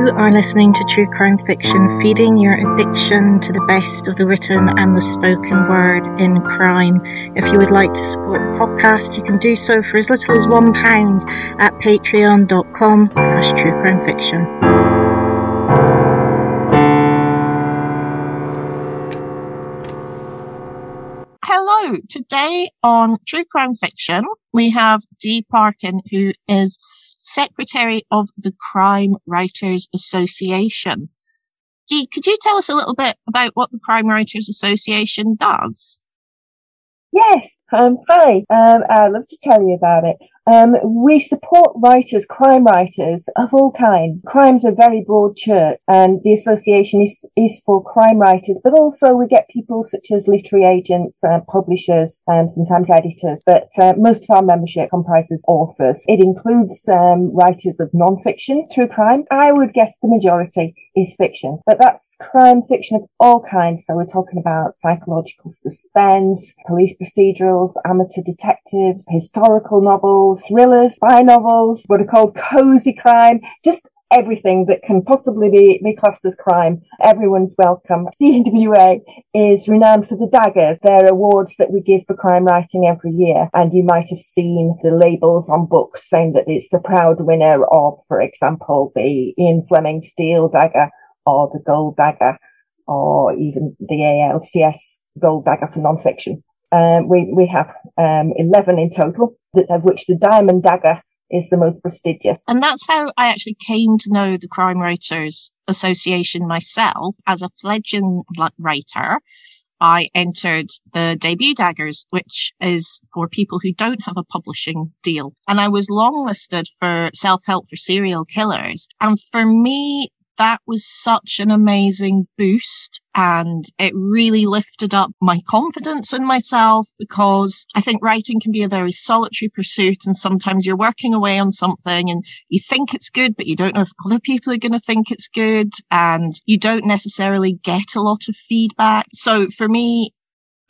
You are listening to True Crime Fiction, feeding your addiction to the best of the written and the spoken word in crime. If you would like to support the podcast, you can do so for as little as one pound at patreon.com slash true crime fiction. Hello, today on True Crime Fiction, we have Dea Parkin, who is Secretary of the Crime Writers Association. Dea, could you tell us a little bit about what the Crime Writers Association does? Yes, um, hi. Um, I'd love to tell you about it. Um, we support writers, crime writers of all kinds. Crime's a very broad church, and the association is, is for crime writers, but also we get people such as literary agents, uh, publishers, and um, sometimes editors. But uh, most of our membership comprises authors. It includes um, writers of non-fiction, true crime. I would guess the majority is fiction, but that's crime fiction of all kinds. So we're talking about psychological suspense, police procedurals, amateur detectives, historical novels thrillers, spy novels, what are called cozy crime, just everything that can possibly be, be classed as crime. Everyone's welcome. CWA is renowned for the daggers. They're awards that we give for crime writing every year. And you might have seen the labels on books saying that it's the proud winner of, for example, the Ian Fleming Steel Dagger or the Gold Dagger or even the ALCS Gold Dagger for non-fiction. Um, we, we have um, 11 in total, of which the Diamond Dagger is the most prestigious. And that's how I actually came to know the Crime Writers Association myself as a fledgling writer. I entered the debut daggers, which is for people who don't have a publishing deal. And I was longlisted for self-help for serial killers. And for me, that was such an amazing boost and it really lifted up my confidence in myself because I think writing can be a very solitary pursuit and sometimes you're working away on something and you think it's good, but you don't know if other people are going to think it's good and you don't necessarily get a lot of feedback. So for me,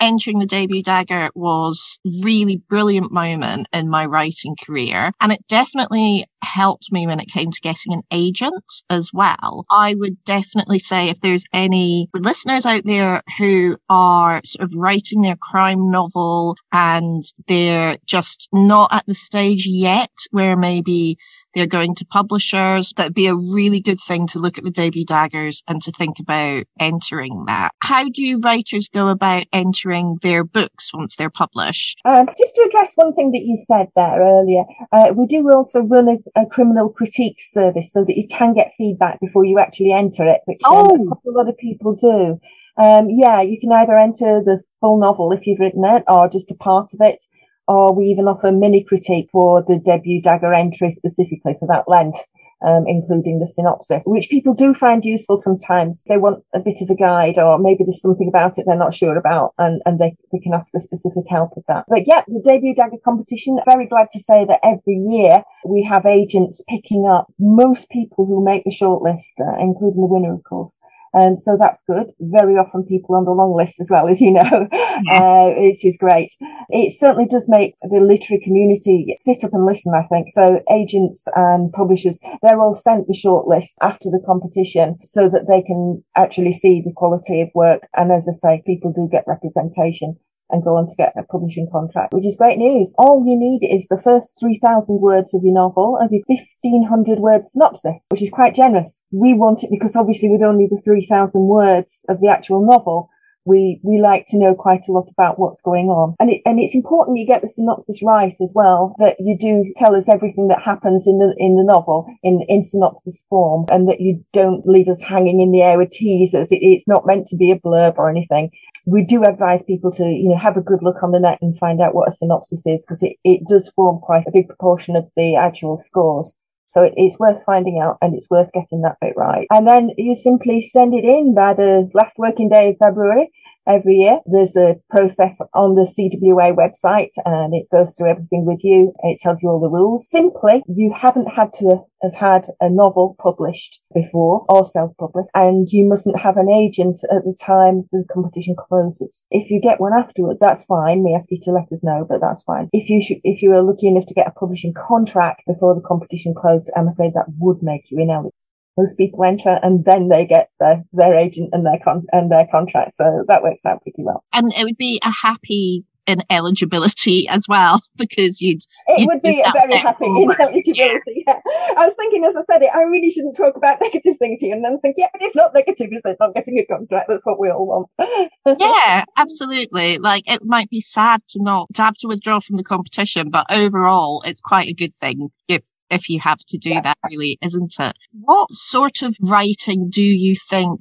entering the debut dagger was really brilliant moment in my writing career. And it definitely helped me when it came to getting an agent as well. I would definitely say if there's any listeners out there who are sort of writing their crime novel and they're just not at the stage yet where maybe they're going to publishers. That'd be a really good thing to look at the debut daggers and to think about entering that. How do writers go about entering their books once they're published? Um, just to address one thing that you said there earlier, uh, we do also run a, a, criminal critique service so that you can get feedback before you actually enter it, which um, oh. a lot of people do. Um, yeah, you can either enter the full novel if you've written it or just a part of it or we even offer mini critique for the debut dagger entry specifically for that length. Um, including the synopsis, which people do find useful sometimes. They want a bit of a guide, or maybe there's something about it they're not sure about, and, and they, they can ask for specific help with that. But yeah, the debut dagger competition, very glad to say that every year we have agents picking up most people who make the shortlist, uh, including the winner, of course. And um, so that's good. Very often people on the long list as well, as you know, yeah. uh, which is great. It certainly does make the literary community sit up and listen, I think. So agents and publishers, they're all sent the short list after the competition so that they can actually see the quality of work. And as I say, people do get representation and go on to get a publishing contract, which is great news. All you need is the first 3,000 words of your novel and your 1,500 word synopsis, which is quite generous. We want it because obviously with only the 3,000 words of the actual novel, we we like to know quite a lot about what's going on and it, and it's important you get the synopsis right as well that you do tell us everything that happens in the in the novel in in synopsis form and that you don't leave us hanging in the air with teasers it, it's not meant to be a blurb or anything we do advise people to, you know, have a good look on the net and find out what a synopsis is because it, it does form quite a big proportion of the actual scores. So it, it's worth finding out and it's worth getting that bit right. And then you simply send it in by the last working day of February every year. There's a process on the CWA website and it goes through everything with you. It tells you all the rules. Simply, you haven't had to have had a novel published before or self-published and you mustn't have an agent at the time the competition closes. If you get one afterwards, that's fine. We ask you to let us know, but that's fine. If you should, if you were lucky enough to get a publishing contract before the competition closed, I'm afraid that would make you ineligible. Most people enter and then they get their, their agent and their con- and their contract. So that works out pretty well. And it would be a happy ineligibility as well because you'd it you'd would be a very happy ineligibility yeah. yeah. i was thinking as i said it i really shouldn't talk about negative things here and then think yeah but it's not negative is it not getting a contract that's what we all want yeah absolutely like it might be sad to not to have to withdraw from the competition but overall it's quite a good thing if if you have to do yeah. that really isn't it what sort of writing do you think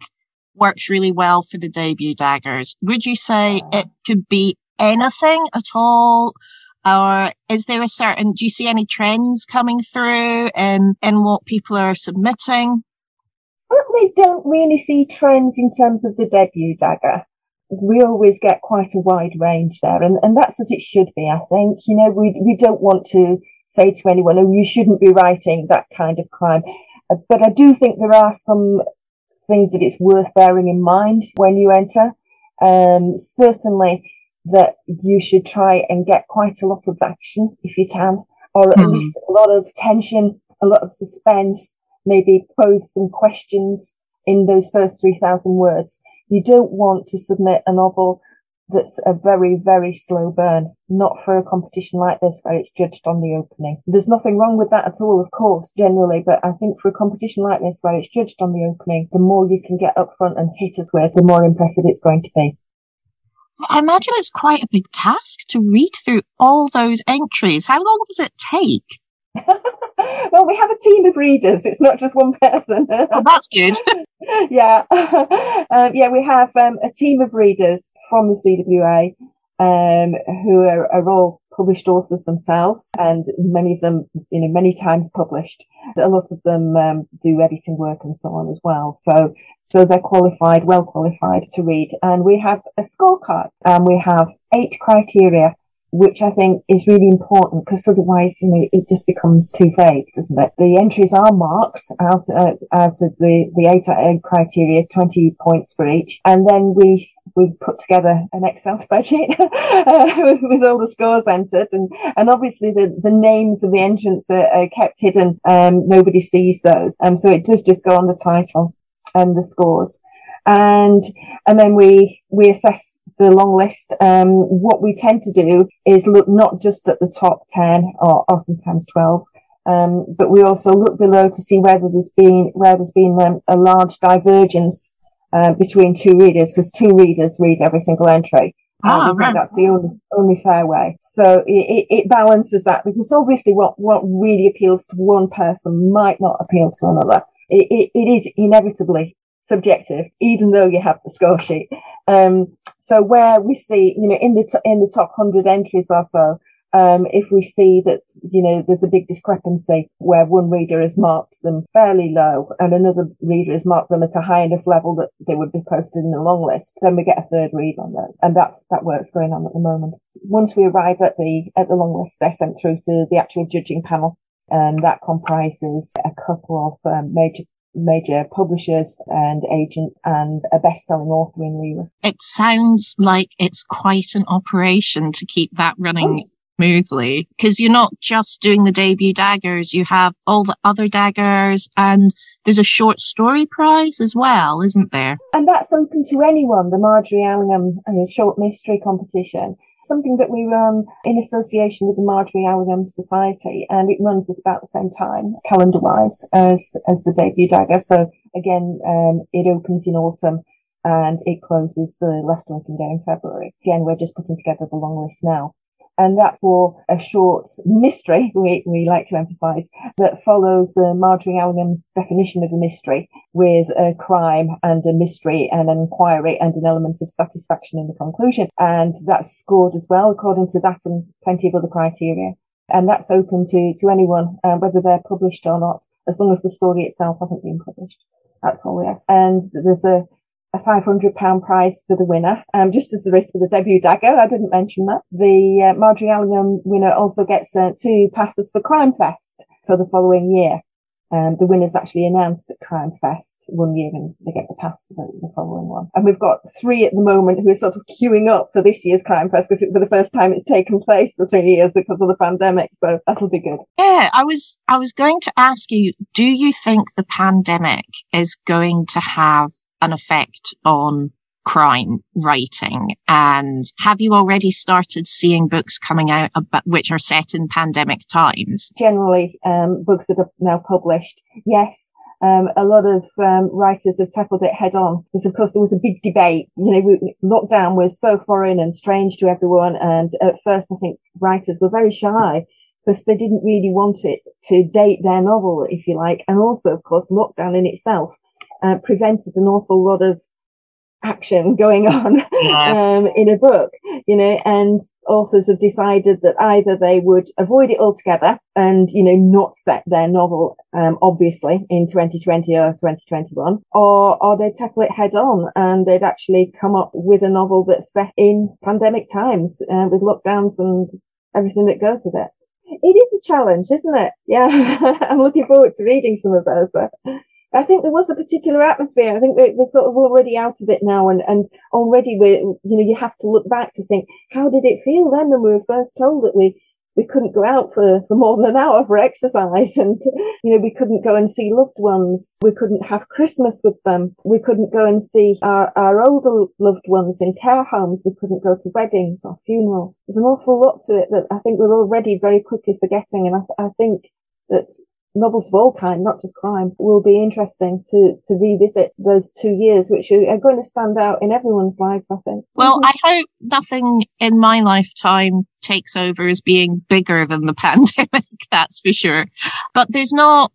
works really well for the debut daggers would you say it could be anything at all? Or is there a certain, do you see any trends coming through in, in what people are submitting? Certainly don't really see trends in terms of the debut dagger. We always get quite a wide range there, and, and that's as it should be, I think. You know, we, we don't want to say to anyone, oh, you shouldn't be writing that kind of crime. Uh, but I do think there are some things that it's worth bearing in mind when you enter. Um, certainly, that you should try and get quite a lot of action if you can, or at mm. least a lot of tension, a lot of suspense, maybe pose some questions in those first 3,000 words. You don't want to submit a novel that's a very, very slow burn, not for a competition like this where it's judged on the opening. There's nothing wrong with that at all, of course, generally, but I think for a competition like this where it's judged on the opening, the more you can get up front and hit us with, the more impressive it's going to be. I imagine it's quite a big task to read through all those entries. How long does it take? well, we have a team of readers. It's not just one person. oh, that's good. yeah, um, yeah. We have um, a team of readers from the CWA um, who are, are, all published authors themselves, and many of them, you know, many times published. A lot of them um, do editing work and so on as well. So, so they're qualified, well qualified to read. And we have a scorecard, and we have eight criteria which I think is really important because otherwise, you know, it just becomes too vague, doesn't it? The entries are marked out, uh, out of the, the eight, eight criteria, 20 points for each. And then we, we put together an Excel spreadsheet uh, with all the scores entered. And, and obviously the, the names of the entrants are, are kept hidden. Um, nobody sees those. And um, so it does just go on the title and the scores. And, and then we, we assess the long list, um, what we tend to do is look not just at the top 10 or, or sometimes 12, um, but we also look below to see whether there's been, where there's been um, a large divergence uh, between two readers, because two readers read every single entry. Ah, right. that's the only, only fair way. So it, it, balances that because obviously what, what really appeals to one person might not appeal to another. It, it, it is inevitably subjective, even though you have the score sheet. Um, so where we see, you know, in the t- in the top hundred entries or so, um, if we see that you know there's a big discrepancy where one reader has marked them fairly low and another reader has marked them at a high enough level that they would be posted in the long list, then we get a third read on those, and that's that work's going on at the moment. Once we arrive at the at the long list, they're sent through to the actual judging panel, and that comprises a couple of um, major major publishers and agents and a best-selling author in Lewis. It sounds like it's quite an operation to keep that running oh. smoothly because you're not just doing the debut daggers, you have all the other daggers and there's a short story prize as well, isn't there? And that's open to anyone, the Margery Allingham uh, short mystery competition something that we run in association with the Margery Allingham Society, and it runs at about the same time, calendar-wise, as as the debut dagger. So again, um, it opens in autumn and it closes the last working day in February. Again, we're just putting together the long list now and that's for a short mystery, we, we like to emphasize, that follows uh, Margery Allingham's definition of a mystery with a crime and a mystery and an inquiry and an element of satisfaction in the conclusion. And that's scored as well according to that and plenty of other criteria. And that's open to, to anyone, uh, whether they're published or not, as long as the story itself hasn't been published. That's all we ask. And there's a, a £500 prize for the winner, um, just as there is for the debut dagger. I didn't mention that. The uh, Margery Allingham winner also gets uh, two passes for Crime Fest for the following year. Um, the winner's actually announced at Crime Fest one year and they get the pass for the, the, following one. And we've got three at the moment who are sort of queuing up for this year's Crime Fest because for the first time it's taken place for three years because of the pandemic. So that'll be good. Yeah, I was, I was going to ask you, do you think the pandemic is going to have an effect on crime writing? And have you already started seeing books coming out about, which are set in pandemic times? Generally, um, books that are now published, yes. Um, a lot of um, writers have tackled it head on because, of course, there was a big debate. You know, we, lockdown was so foreign and strange to everyone, and at first, I think writers were very shy because they didn't really want it to date their novel, if you like, and also, of course, lockdown in itself uh, prevented an awful lot of action going on yeah. um, in a book, you know, and authors have decided that either they would avoid it altogether and, you know, not set their novel, um, obviously in 2020 or 2021, or, or they'd tackle it head on and they'd actually come up with a novel that's set in pandemic times uh, with lockdowns and everything that goes with it. It is a challenge, isn't it? Yeah. I'm looking forward to reading some of those. I think there was a particular atmosphere. I think we're, we're, sort of already out of it now, and, and already we're, you know, you have to look back to think, how did it feel then when we were first told that we, we couldn't go out for, for more than an hour for exercise and, you know, we couldn't go and see loved ones. We couldn't have Christmas with them. We couldn't go and see our, our older loved ones in care homes. We couldn't go to weddings or funerals. There's an awful lot to it that I think we're already very quickly forgetting. And I, I think that novels of all kind, not just crime, will be interesting to, to revisit those two years, which are going to stand out in everyone's lives, I think. Well, mm-hmm. I hope nothing in my lifetime takes over as being bigger than the pandemic, that's for sure. But there's not,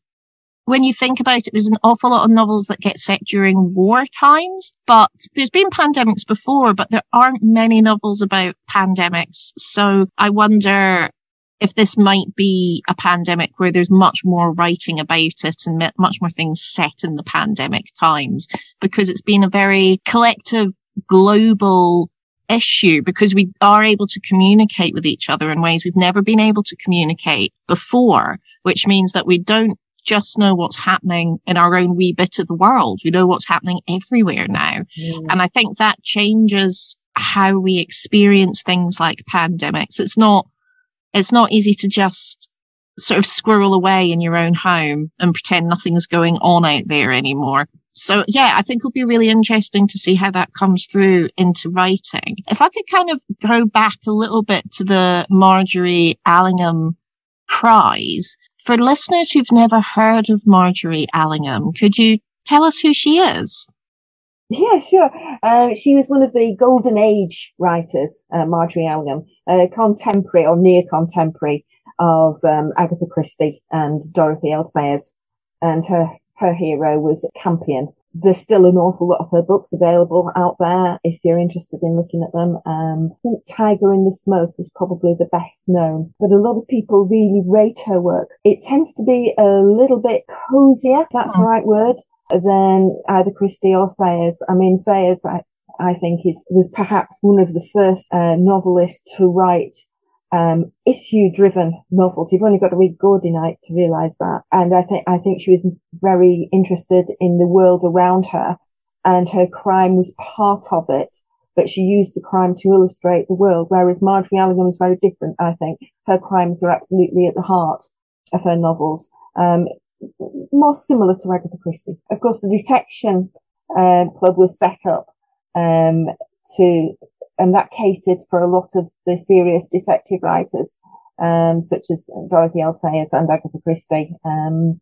when you think about it, there's an awful lot of novels that get set during war times, but there's been pandemics before, but there aren't many novels about pandemics. So I wonder if this might be a pandemic where there's much more writing about it and much more things set in the pandemic times, because it's been a very collective, global issue because we are able to communicate with each other in ways we've never been able to communicate before, which means that we don't just know what's happening in our own wee bit of the world. We know what's happening everywhere now. Mm. And I think that changes how we experience things like pandemics. It's not it's not easy to just sort of squirrel away in your own home and pretend nothing's going on out there anymore. So yeah, I think it'll be really interesting to see how that comes through into writing. If I could kind of go back a little bit to the Margery Allingham prize for listeners who've never heard of Margery Allingham, could you tell us who she is? Yeah, sure. Uh, she was one of the golden age writers, uh, Margery Allingham, uh, contemporary or near contemporary of um, Agatha Christie and Dorothy L. Sayers. And her, her hero was Campion. There's still an awful lot of her books available out there if you're interested in looking at them. Um, I think Tiger in the Smoke is probably the best known, but a lot of people really rate her work. It tends to be a little bit cozier, that's the hmm. right word, than either Christie or Sayers. I mean, Sayers, I, I think, is was perhaps one of the first uh, novelists to write um, issue-driven novels. You've only got to read Night to realise that. And I think I think she was very interested in the world around her, and her crime was part of it. But she used the crime to illustrate the world, whereas Margery Allingham is very different. I think her crimes are absolutely at the heart of her novels. Um, more similar to Agatha Christie. Of course, the detection um, club was set up um, to, and that catered for a lot of the serious detective writers, um, such as Dorothy L. Sayers and Agatha Christie. Um,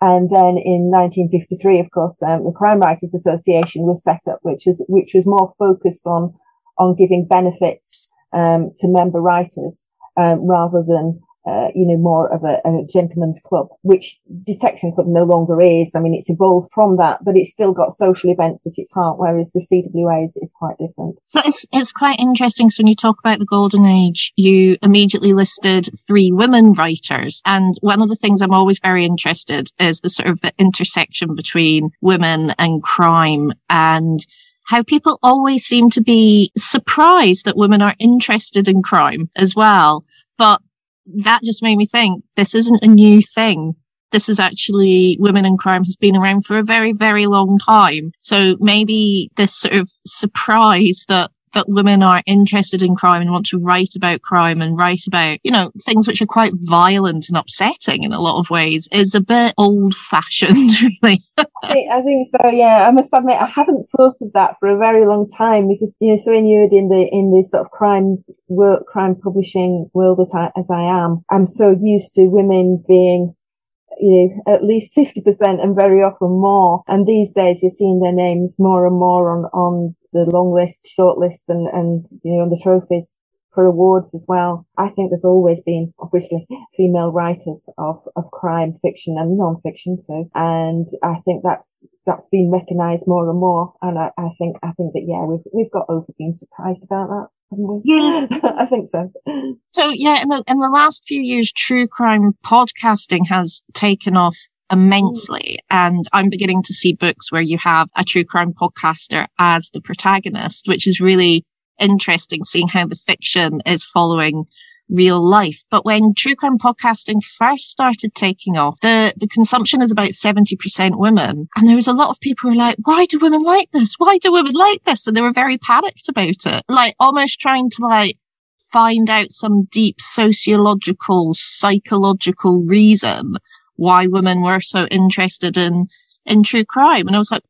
and then in 1953, of course, um, the Crime Writers Association was set up, which was which was more focused on on giving benefits um, to member writers rather than uh, you know, more of a, a, gentleman's club, which Detection Club no longer is. I mean, it's evolved from that, but it's still got social events at its heart, whereas the CWA is, is quite different. It's, it's quite interesting. So when you talk about the golden age, you immediately listed three women writers. And one of the things I'm always very interested is the sort of the intersection between women and crime and how people always seem to be surprised that women are interested in crime as well. But that just made me think this isn't a new thing this is actually women in crime has been around for a very, very long time. So maybe this sort of surprise that that women are interested in crime and want to write about crime and write about, you know, things which are quite violent and upsetting in a lot of ways is a bit old fashioned, really. I, think, so, yeah. I must admit, I haven't thought of that for a very long time because, you know, so inured in the, in the sort of crime work, crime publishing world as I, as I am, I'm so used to women being you know, at least 50% and very often more. And these days you're seeing their names more and more on, on the long list, short list and, and, you know, on the trophies for awards as well. I think there's always been, obviously, female writers of, of crime fiction and non-fiction too. And I think that's, that's been recognised more and more. And I, I think, I think that, yeah, we've, we've got over being surprised about that. Yeah, I think so. So yeah, in the, in the last few years, true crime podcasting has taken off immensely. And I'm beginning to see books where you have a true crime podcaster as the protagonist, which is really interesting seeing how the fiction is following real life. But when true crime podcasting first started taking off, the, the consumption is about 70% women. And there was a lot of people who were like, why do women like this? Why do women like this? And they were very panicked about it, like almost trying to like find out some deep sociological, psychological reason why women were so interested in, in true crime. And I was like,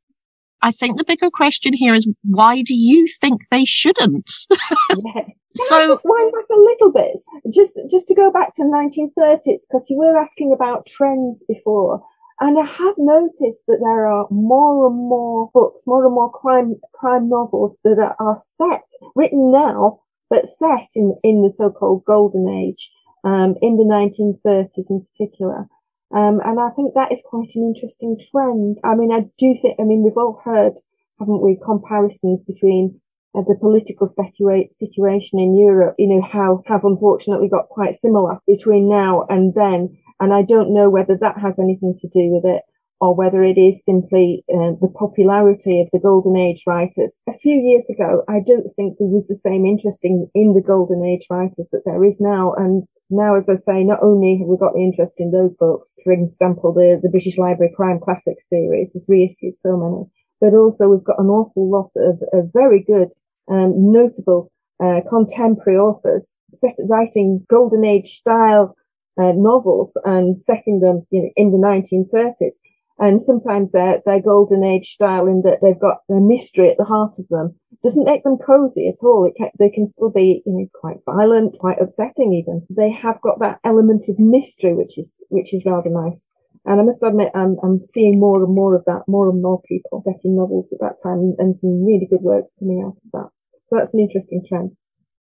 I think the bigger question here is why do you think they shouldn't? yeah. so just wind back a little bit, just just to go back to 1930s, because you were asking about trends before, and I have noticed that there are more and more books, more and more crime crime novels that are, are set, written now, but set in in the so-called golden age, um, in the 1930s in particular. Um, and I think that is quite an interesting trend. I mean, I do think, I mean, we've all heard, haven't we, comparisons between uh, the political situa- situation in Europe, you know, how have unfortunately got quite similar between now and then. And I don't know whether that has anything to do with it or whether it is simply uh, the popularity of the golden age writers. A few years ago, I don't think there was the same interest in, in the golden age writers that there is now. And now, as I say, not only have we got the interest in those books, for example, the, the British Library Crime Classics series has reissued so many, but also we've got an awful lot of, of very good, um, notable uh, contemporary authors set, writing golden age style uh, novels and setting them you know, in the 1930s. And sometimes they're, they're golden age style in that they've got their mystery at the heart of them. Doesn't make them cozy at all. It can, they can still be, you know, quite violent, quite upsetting even. They have got that element of mystery, which is, which is rather nice. And I must admit, I'm, I'm seeing more and more of that, more and more people setting novels at that time and some really good works coming out of that. So that's an interesting trend.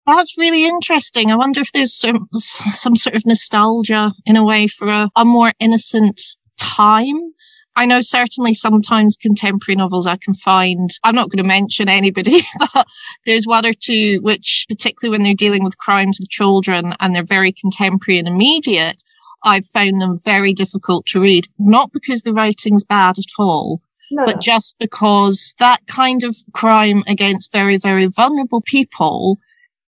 That's really interesting. I wonder if there's some, some sort of nostalgia in a way for a, a more innocent time I know certainly sometimes contemporary novels I can find, I'm not going to mention anybody, but there's one or two which, particularly when they're dealing with crimes of children and they're very contemporary and immediate, I've found them very difficult to read. Not because the writing's bad at all, no. but just because that kind of crime against very, very vulnerable people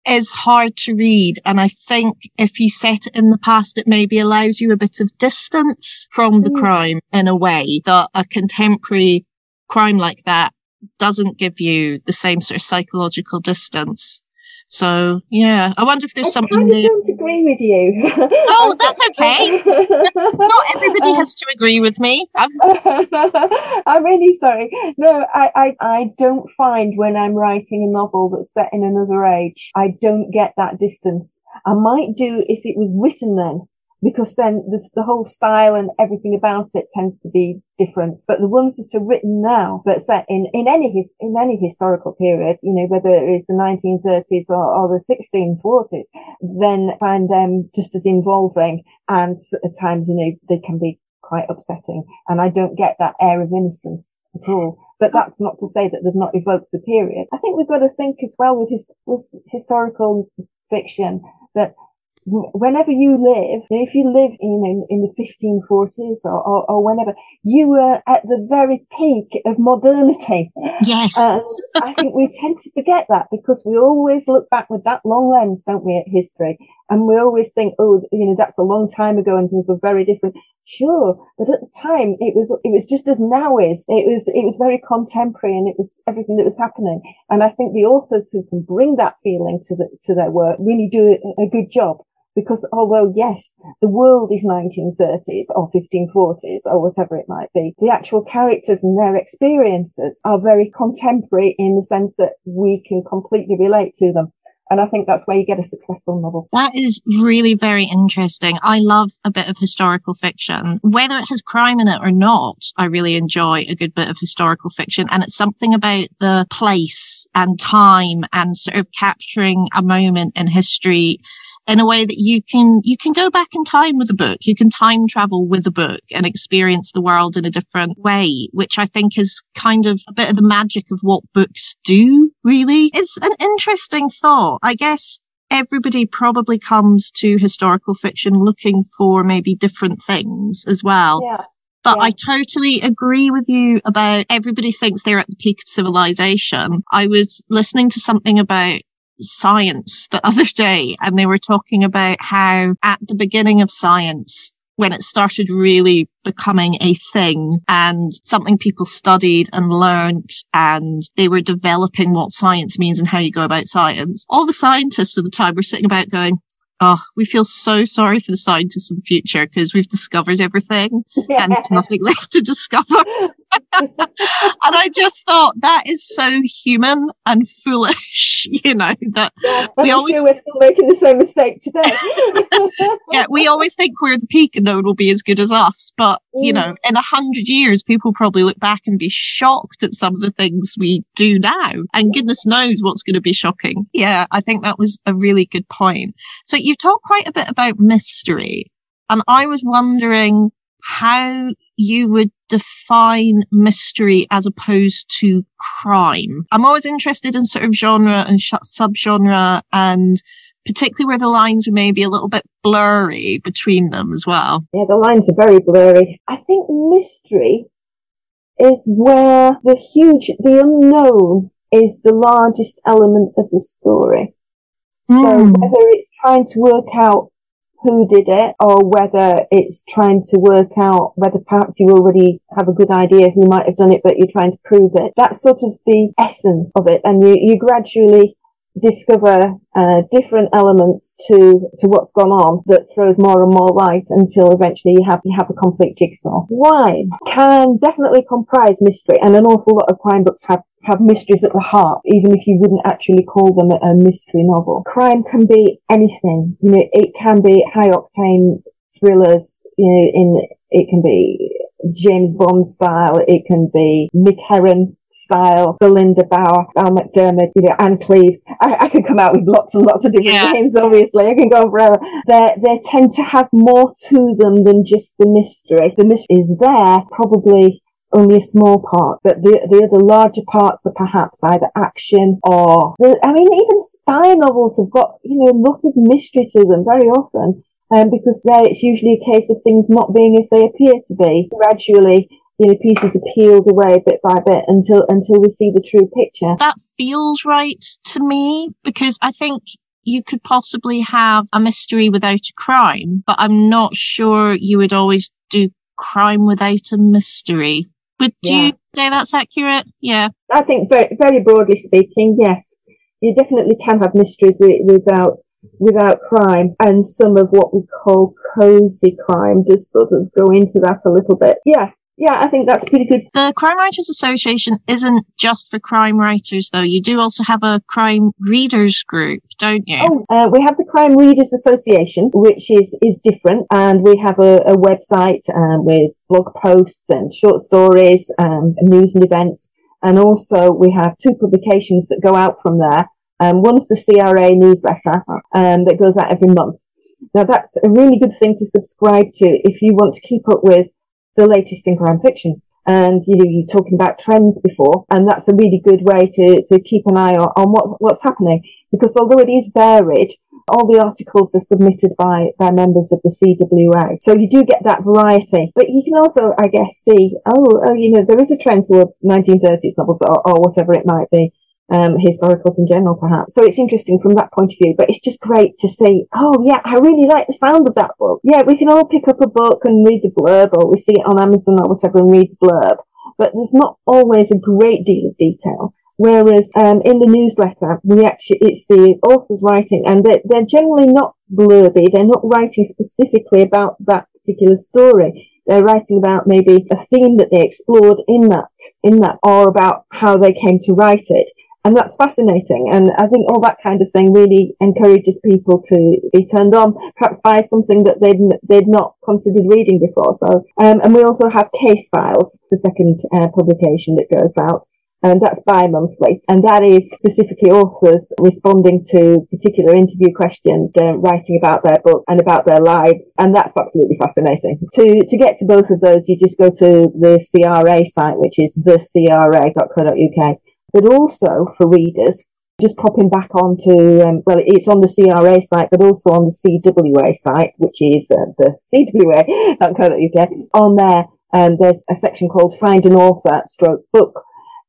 is hard to read. And I think if you set it in the past, it maybe allows you a bit of distance from the mm. crime in a way that a contemporary crime like that doesn't give you the same sort of psychological distance. So yeah, I wonder if there's I something. I don't agree with you. Oh, that's okay. Not everybody has to agree with me. I'm, I'm really sorry. No, I, I, I don't find when I'm writing a novel that's set in another age, I don't get that distance. I might do if it was written then, because then the whole style and everything about it tends to be different. But the ones that are written now, but set in, in any, his, in any historical period, you know, whether it is the 1930s or, or the 1640s, then find them just as involving and at times, you know, they can be quite upsetting. And I don't get that air of innocence at all. But that's not to say that they've not evoked the period. I think we've got to think as well with his, with historical fiction that whenever you live, if you live in, in, in the 1540s or, or, or, whenever, you were at the very peak of modernity. Yes. And I think we tend to forget that because we always look back with that long lens, don't we, at history? And we always think, oh, you know, that's a long time ago and things were very different. Sure, but at the time it was it was just as now is. It was it was very contemporary, and it was everything that was happening. And I think the authors who can bring that feeling to the to their work really do a good job. Because although yes, the world is 1930s or 1540s or whatever it might be, the actual characters and their experiences are very contemporary in the sense that we can completely relate to them. And I think that's where you get a successful novel. That is really very interesting. I love a bit of historical fiction. Whether it has crime in it or not, I really enjoy a good bit of historical fiction. And it's something about the place and time and sort of capturing a moment in history in a way that you can you can go back in time with a book you can time travel with a book and experience the world in a different way which i think is kind of a bit of the magic of what books do really it's an interesting thought i guess everybody probably comes to historical fiction looking for maybe different things as well yeah. But yeah. I totally agree with you about everybody thinks they're at the peak of civilization. I was listening to something about science the other day and they were talking about how at the beginning of science, when it started really becoming a thing and something people studied and learned and they were developing what science means and how you go about science. All the scientists at the time were sitting about going, Oh, we feel so sorry for the scientists of the future because we've discovered everything yeah. and nothing left to discover. and I just thought that is so human and foolish, you know, that yeah, we always we're still making the same mistake today. yeah, we always think we're the peak and no one will be as good as us. But, mm. you know, in a hundred years, people probably look back and be shocked at some of the things we do now. And goodness knows what's going to be shocking. Yeah, I think that was a really good point. So you've talked quite a bit about mystery. And I was wondering how you would define mystery as opposed to crime. I'm always interested in sort of genre and sh- subgenre and particularly where the lines are maybe a little bit blurry between them as well. Yeah, the lines are very blurry. I think mystery is where the huge, the unknown is the largest element of the story. Mm. So hmm. whether it's trying to work out who did it or whether it's trying to work out whether perhaps you already have a good idea who might have done it, but you're trying to prove it. That's sort of the essence of it. And you, you gradually discover uh, different elements to to what's gone on that throws more and more light until eventually you have you have a complete jigsaw. Crime can definitely comprise mystery, and an awful lot of crime books have have mysteries at the heart, even if you wouldn't actually call them a, a mystery novel. Crime can be anything. You know, it can be high octane thrillers. You know, in it can be James Bond style. It can be Mick Herron style, Belinda Bauer, Val McDermid, you know, Ann Cleeves. I, I could come out with lots and lots of different yeah. names, obviously. I can go forever. They they tend to have more to them than just the mystery. The mystery is there, probably only a small part, but the the other larger parts are perhaps either action or the, I mean even spy novels have got you know a lot of mystery to them very often, um, because there it's usually a case of things not being as they appear to be. Gradually, you know, pieces are peeled away bit by bit until until we see the true picture. That feels right to me because I think you could possibly have a mystery without a crime, but I'm not sure you would always do crime without a mystery. Would yeah. you say that's accurate? Yeah. I think very, very broadly speaking, yes. You definitely can have mysteries without without crime and some of what we call cozy crime does sort of go into that a little bit. Yeah, yeah, I think that's pretty good. The Crime Writers Association isn't just for crime writers, though. You do also have a crime readers group, don't you? Oh, uh, we have the Crime Readers Association, which is is different, and we have a, a website um, with blog posts and short stories and news and events, and also we have two publications that go out from there. Um, one's the CRA newsletter um, that goes out every month. Now that's a really good thing to subscribe to if you want to keep up with the latest in crime fiction. And you know, you're talking about trends before, and that's a really good way to, to keep an eye on, on what, what's happening. Because although it is varied, all the articles are submitted by, by members of the CWA. So you do get that variety. But you can also, I guess, see, oh, oh you know, there is a trend towards 1930s novels or, or whatever it might be. Um, historicals in general, perhaps. So it's interesting from that point of view, but it's just great to see, oh yeah, I really like the sound of that book. Yeah, we can all pick up a book and read the blurb or we see it on Amazon or whatever and read the blurb, but there's not always a great deal of detail. Whereas um, in the newsletter, we actually it's the author's writing, and they're, they're generally not blurby. They're not writing specifically about that particular story. They're writing about maybe a theme that they explored in that in that, or about how they came to write it and that's fascinating. And I think all that kind of thing really encourages people to be turned on, perhaps by something that they'd they'd not considered reading before. So, um, and we also have case files, the second uh, publication that goes out. And that's bi-monthly. And that is specifically authors responding to particular interview questions, uh, writing about their book and about their lives. And that's absolutely fascinating. To, to get to both of those, you just go to the CRA site, which is thecra.co.uk but also for readers, just popping back onto, um, well, it's on the CRA site, but also on the CWA site, which is uh, the CWA.co.uk. On there, um, there's a section called Find an Author stroke book.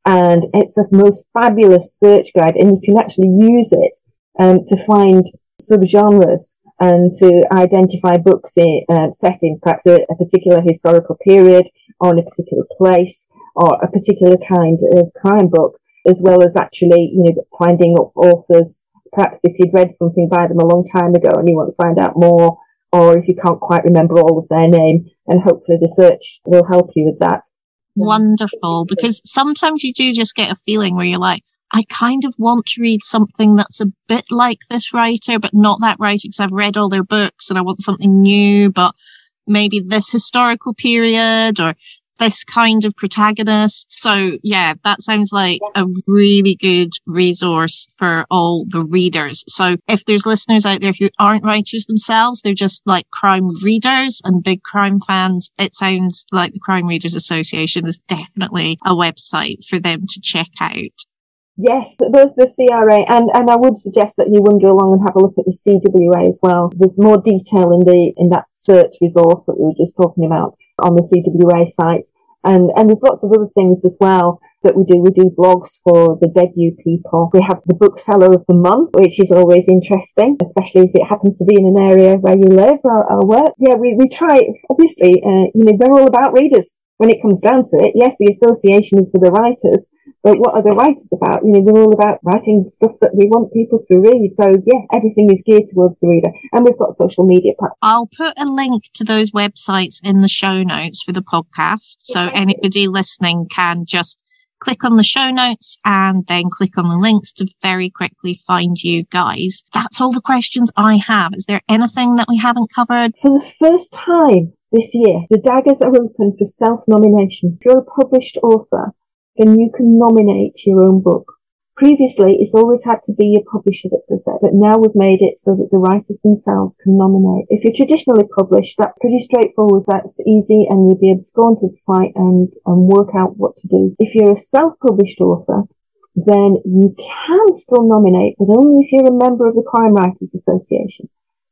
And it's a most fabulous search guide, and you can actually use it um, to find subgenres and to identify books in, uh, set in perhaps a, a particular historical period or in a particular place or a particular kind of crime book as well as actually, you know, finding up authors. Perhaps if you'd read something by them a long time ago and you want to find out more, or if you can't quite remember all of their name, and hopefully the search will help you with that. Wonderful, because sometimes you do just get a feeling where you're like, I kind of want to read something that's a bit like this writer, but not that writer because I've read all their books and I want something new, but maybe this historical period or this kind of protagonist. So yeah, that sounds like a really good resource for all the readers. So if there's listeners out there who aren't writers themselves, they're just like crime readers and big crime fans, it sounds like the Crime Readers Association is definitely a website for them to check out. Yes, both the CRA and, and I would suggest that you wander along and have a look at the CWA as well. There's more detail in the in that search resource that we were just talking about on the CWA site. And, and there's lots of other things as well that we do. We do blogs for the debut people. We have the bookseller of the month, which is always interesting, especially if it happens to be in an area where you live or, or work. Yeah, we, we try, obviously, uh, you know, we're all about readers when it comes down to it, yes, the association is for the writers, but what are the writers about? You know, we're all about writing stuff that we want people to read. So yeah, everything is geared towards the reader. And we've got social media platforms. I'll put a link to those websites in the show notes for the podcast. So anybody listening can just click on the show notes and then click on the links to very quickly find you guys. That's all the questions I have. Is there anything that we haven't covered? For the first time, this year, the daggers are open for self-nomination. If you're a published author, then you can nominate your own book. Previously, it's always had to be a publisher that does it, but now we've made it so that the writers themselves can nominate. If you're traditionally published, that's pretty straightforward. That's easy, and you'll be able to go onto the site and, and work out what to do. If you're a self-published author, then you can still nominate, but only if you're a member of the Crime Writers Association.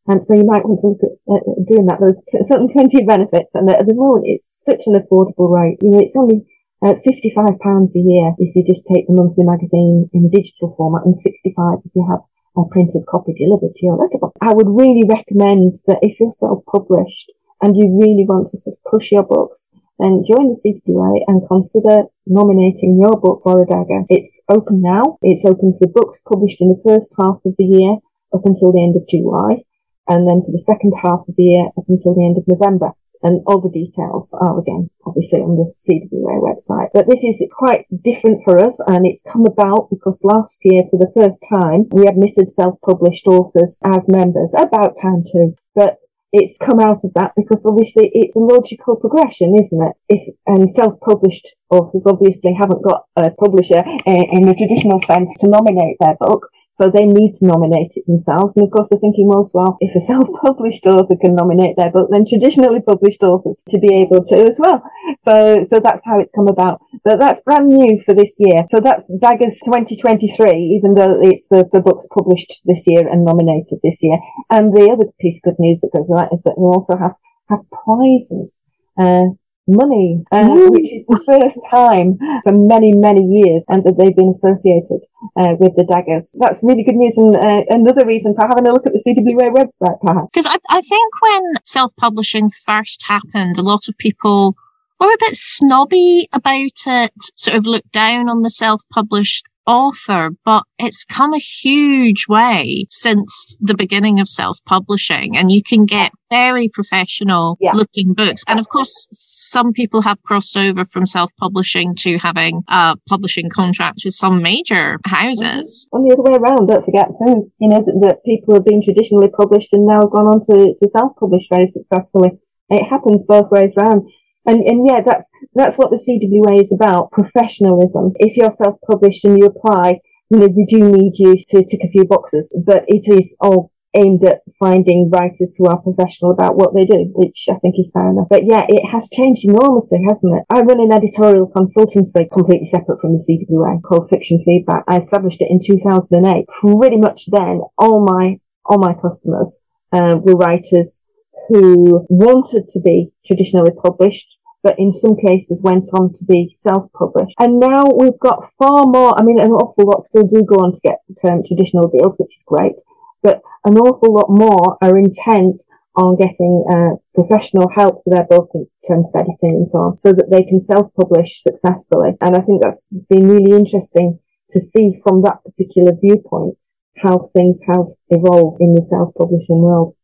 And so you might want to look at uh, doing that. There's certainly plenty of benefits, and at the moment it's such an affordable rate. You know, it's only uh, £55 a year if you just take the monthly magazine in digital format, and 65 if you have a printed copy delivered to your letterbox. I would really recommend that if you're self-published and you really want to sort of push your books, then join the CWA and consider nominating your book for a dagger. It's open now. It's open for books published in the first half of the year up until the end of July and then for the second half of the year up until the end of November. And all the details are again, obviously on the CWA website. But this is quite different for us and it's come about because last year for the first time we admitted self-published authors as members. About time too. But it's come out of that because obviously it's a logical progression, isn't it? If and self-published authors obviously haven't got a publisher uh, in the traditional sense to nominate their book, so they need to nominate it themselves. And of course, they're thinking, well, well, if a self-published author can nominate their book, then traditionally published authors to be able to as well. So, so that's how it's come about. But that's brand new for this year. So that's Daggers 2023, even though it's the, the books published this year and nominated this year. And the other piece of good news that goes with that is that we also have, have prizes. Uh, money, uh, which is the first time for many, many years and that they've been associated uh, with the daggers. That's really good news and uh, another reason for having a look at the CWA website, perhaps. Because I, I think when self-publishing first happened, a lot of people were a bit snobby about it, sort of looked down on the self-published author, but it's come a huge way since the beginning of self-publishing and you can get very professional yeah. looking books. And of course, some people have crossed over from self-publishing to having a publishing contract with some major houses. Mm-hmm. On the other way around, don't forget too, you know, that, that people have been traditionally published and now have gone on to, to self-publish very successfully. It happens both ways round. And, and yeah, that's, that's what the CWA is about, professionalism. If you're self-published and you apply, you know, we do need you to tick a few boxes, but it is all aimed at finding writers who are professional about what they do, which I think is fair enough. But yeah, it has changed enormously, hasn't it? I run an editorial consultancy completely separate from the CWA called Fiction Feedback. I established it in 2008. Pretty much then, all my, all my customers, uh, were writers who wanted to be traditionally published, but in some cases went on to be self-published. And now we've got far more, I mean, an awful lot still do go on to get um, traditional deals, which is great, but an awful lot more are intent on getting uh, professional help for their book in terms of editing and so on, so that they can self-publish successfully. And I think that's been really interesting to see from that particular viewpoint how things have evolved in the self-publishing world.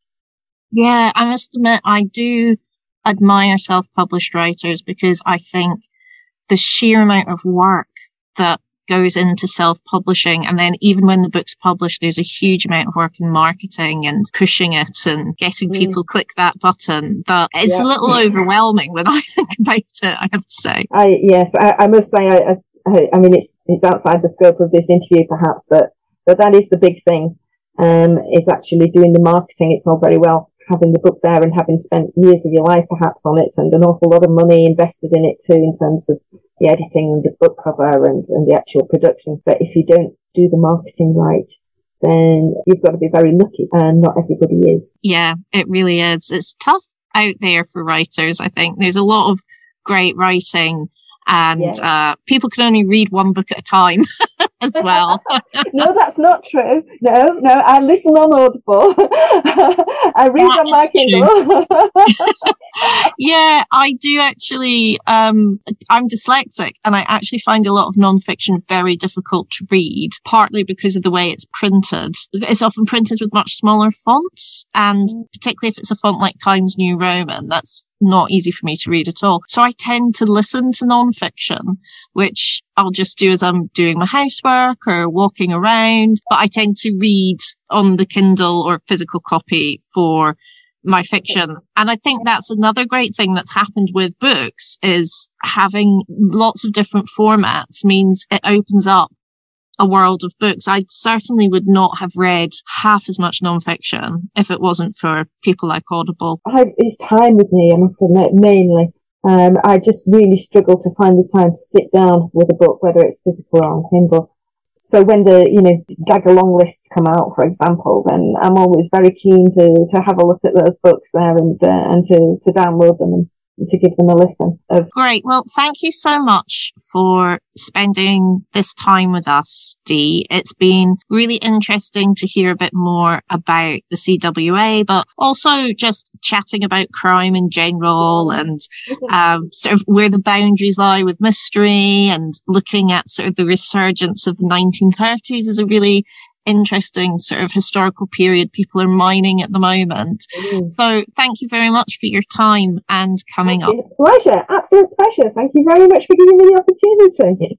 Yeah, I must admit, I do admire self-published writers because I think the sheer amount of work that goes into self-publishing and then even when the book's published there's a huge amount of work in marketing and pushing it and getting mm. people click that button but it's yeah. a little overwhelming when i think about it i have to say i yes i, I must say I, I, I mean it's it's outside the scope of this interview perhaps but but that is the big thing um is actually doing the marketing it's all very well having the book there and having spent years of your life perhaps on it and an awful lot of money invested in it too in terms of the editing and the book cover and, and the actual production. But if you don't do the marketing right, then you've got to be very lucky and not everybody is. Yeah, it really is. It's tough out there for writers. I think there's a lot of great writing and yeah. uh, people can only read one book at a time as well. no, that's not true. No, no, I listen on Audible. I read that on my Kindle. yeah, I do actually. Um, I'm dyslexic, and I actually find a lot of nonfiction very difficult to read. Partly because of the way it's printed. It's often printed with much smaller fonts, and mm. particularly if it's a font like Times New Roman, that's not easy for me to read at all. So I tend to listen to nonfiction, which I'll just do as I'm doing my housework or walking around. But I tend to read on the Kindle or physical copy for my fiction. And I think that's another great thing that's happened with books is having lots of different formats means it opens up a world of books. I certainly would not have read half as much nonfiction if it wasn't for people like Audible. I, it's time with me, I must admit, mainly. Um, I just really struggle to find the time to sit down with a book, whether it's physical or on Kindle. So when the, you know, Dagger long lists come out, for example, then I'm always very keen to, to have a look at those books there and, uh, and to, to download them and to give them a listen. Of- Great. Well, thank you so much for spending this time with us, Dea. It's been really interesting to hear a bit more about the CWA, but also just chatting about crime in general and um, sort of where the boundaries lie with mystery and looking at sort of the resurgence of the 1930s is a really interesting sort of historical period people are mining at the moment. Mm. So thank you very much for your time and coming up. Pleasure, absolute pleasure. Thank you very much for giving me the opportunity.